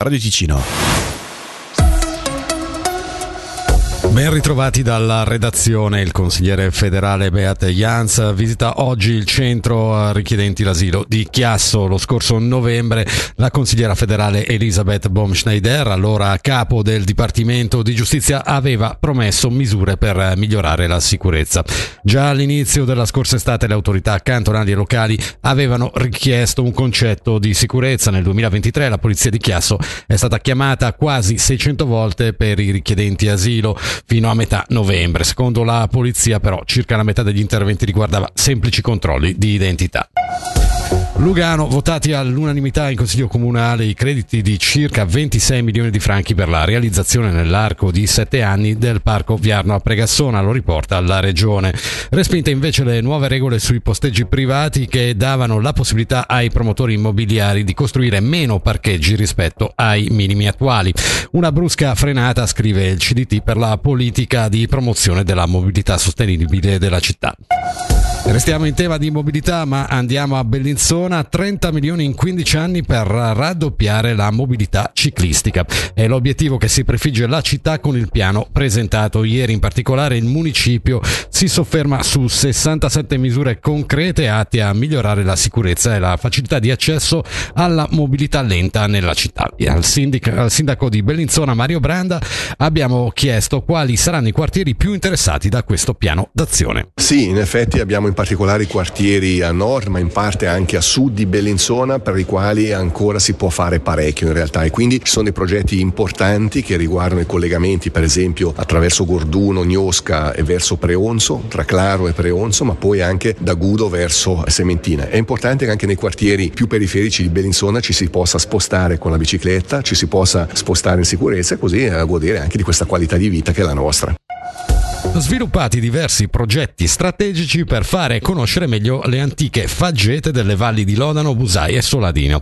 Radio Ticino. Ben ritrovati dalla redazione. Il consigliere federale Beate Jans visita oggi il centro richiedenti l'asilo di Chiasso. Lo scorso novembre la consigliera federale Elisabeth Baumschneider, allora capo del Dipartimento di Giustizia, aveva promesso misure per migliorare la sicurezza. Già all'inizio della scorsa estate le autorità cantonali e locali avevano richiesto un concetto di sicurezza. Nel 2023 la polizia di Chiasso è stata chiamata quasi 600 volte per i richiedenti asilo fino a metà novembre. Secondo la polizia però circa la metà degli interventi riguardava semplici controlli di identità. Lugano, votati all'unanimità in Consiglio Comunale i crediti di circa 26 milioni di franchi per la realizzazione nell'arco di sette anni del parco Viarno a Pregassona, lo riporta la Regione. Respinte invece le nuove regole sui posteggi privati che davano la possibilità ai promotori immobiliari di costruire meno parcheggi rispetto ai minimi attuali. Una brusca frenata, scrive il CDT, per la politica di promozione della mobilità sostenibile della città. Restiamo in tema di mobilità, ma andiamo a Bellinzona. 30 milioni in 15 anni per raddoppiare la mobilità ciclistica. È l'obiettivo che si prefigge la città con il piano presentato ieri. In particolare il municipio si sofferma su 67 misure concrete atte a migliorare la sicurezza e la facilità di accesso alla mobilità lenta nella città. Al, sindic- al sindaco di Bellinzona, Mario Branda, abbiamo chiesto quali saranno i quartieri più interessati da questo piano d'azione. Sì, in effetti abbiamo in particolare i quartieri a nord, ma in parte anche a sud di Bellinzona, per i quali ancora si può fare parecchio in realtà. E quindi ci sono dei progetti importanti che riguardano i collegamenti, per esempio attraverso Gorduno, Gnosca e verso Preonzo, tra Claro e Preonzo, ma poi anche da Gudo verso Sementina. È importante che anche nei quartieri più periferici di Bellinzona ci si possa spostare con la bicicletta, ci si possa spostare in sicurezza e così godere anche di questa qualità di vita che è la nostra sviluppati diversi progetti strategici per fare conoscere meglio le antiche faggete delle valli di Lodano, Busai e Soladino,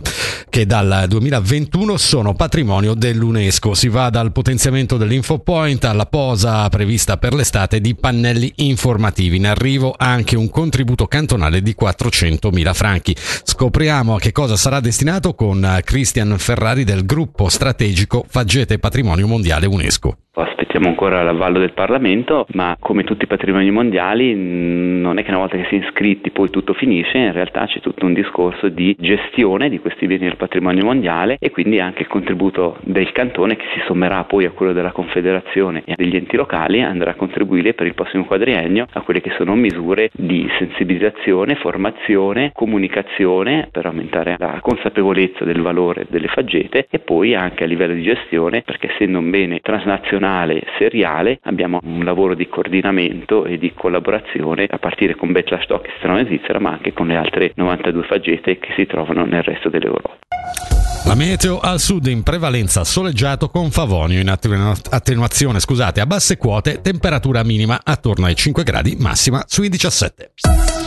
che dal 2021 sono patrimonio dell'UNESCO. Si va dal potenziamento dell'infopoint alla posa prevista per l'estate di pannelli informativi. In arrivo anche un contributo cantonale di 400.000 franchi. Scopriamo a che cosa sarà destinato con Christian Ferrari del gruppo strategico Faggete Patrimonio Mondiale UNESCO aspettiamo ancora l'avallo del Parlamento, ma come tutti i patrimoni mondiali non è che una volta che si è iscritti poi tutto finisce, in realtà c'è tutto un discorso di gestione di questi beni del patrimonio mondiale e quindi anche il contributo del cantone che si sommerà poi a quello della Confederazione e degli enti locali andrà a contribuire per il prossimo quadriennio a quelle che sono misure di sensibilizzazione, formazione, comunicazione per aumentare la consapevolezza del valore delle faggete e poi anche a livello di gestione perché essendo un bene transnazionale seriale, abbiamo un lavoro di coordinamento e di collaborazione a partire con Betla Stock che si trova in Svizzera, ma anche con le altre 92 faggete che si trovano nel resto dell'Europa. La meteo al sud in prevalenza soleggiato con favonio in attenuazione scusate, a basse quote, temperatura minima attorno ai 5 gradi, massima sui 17.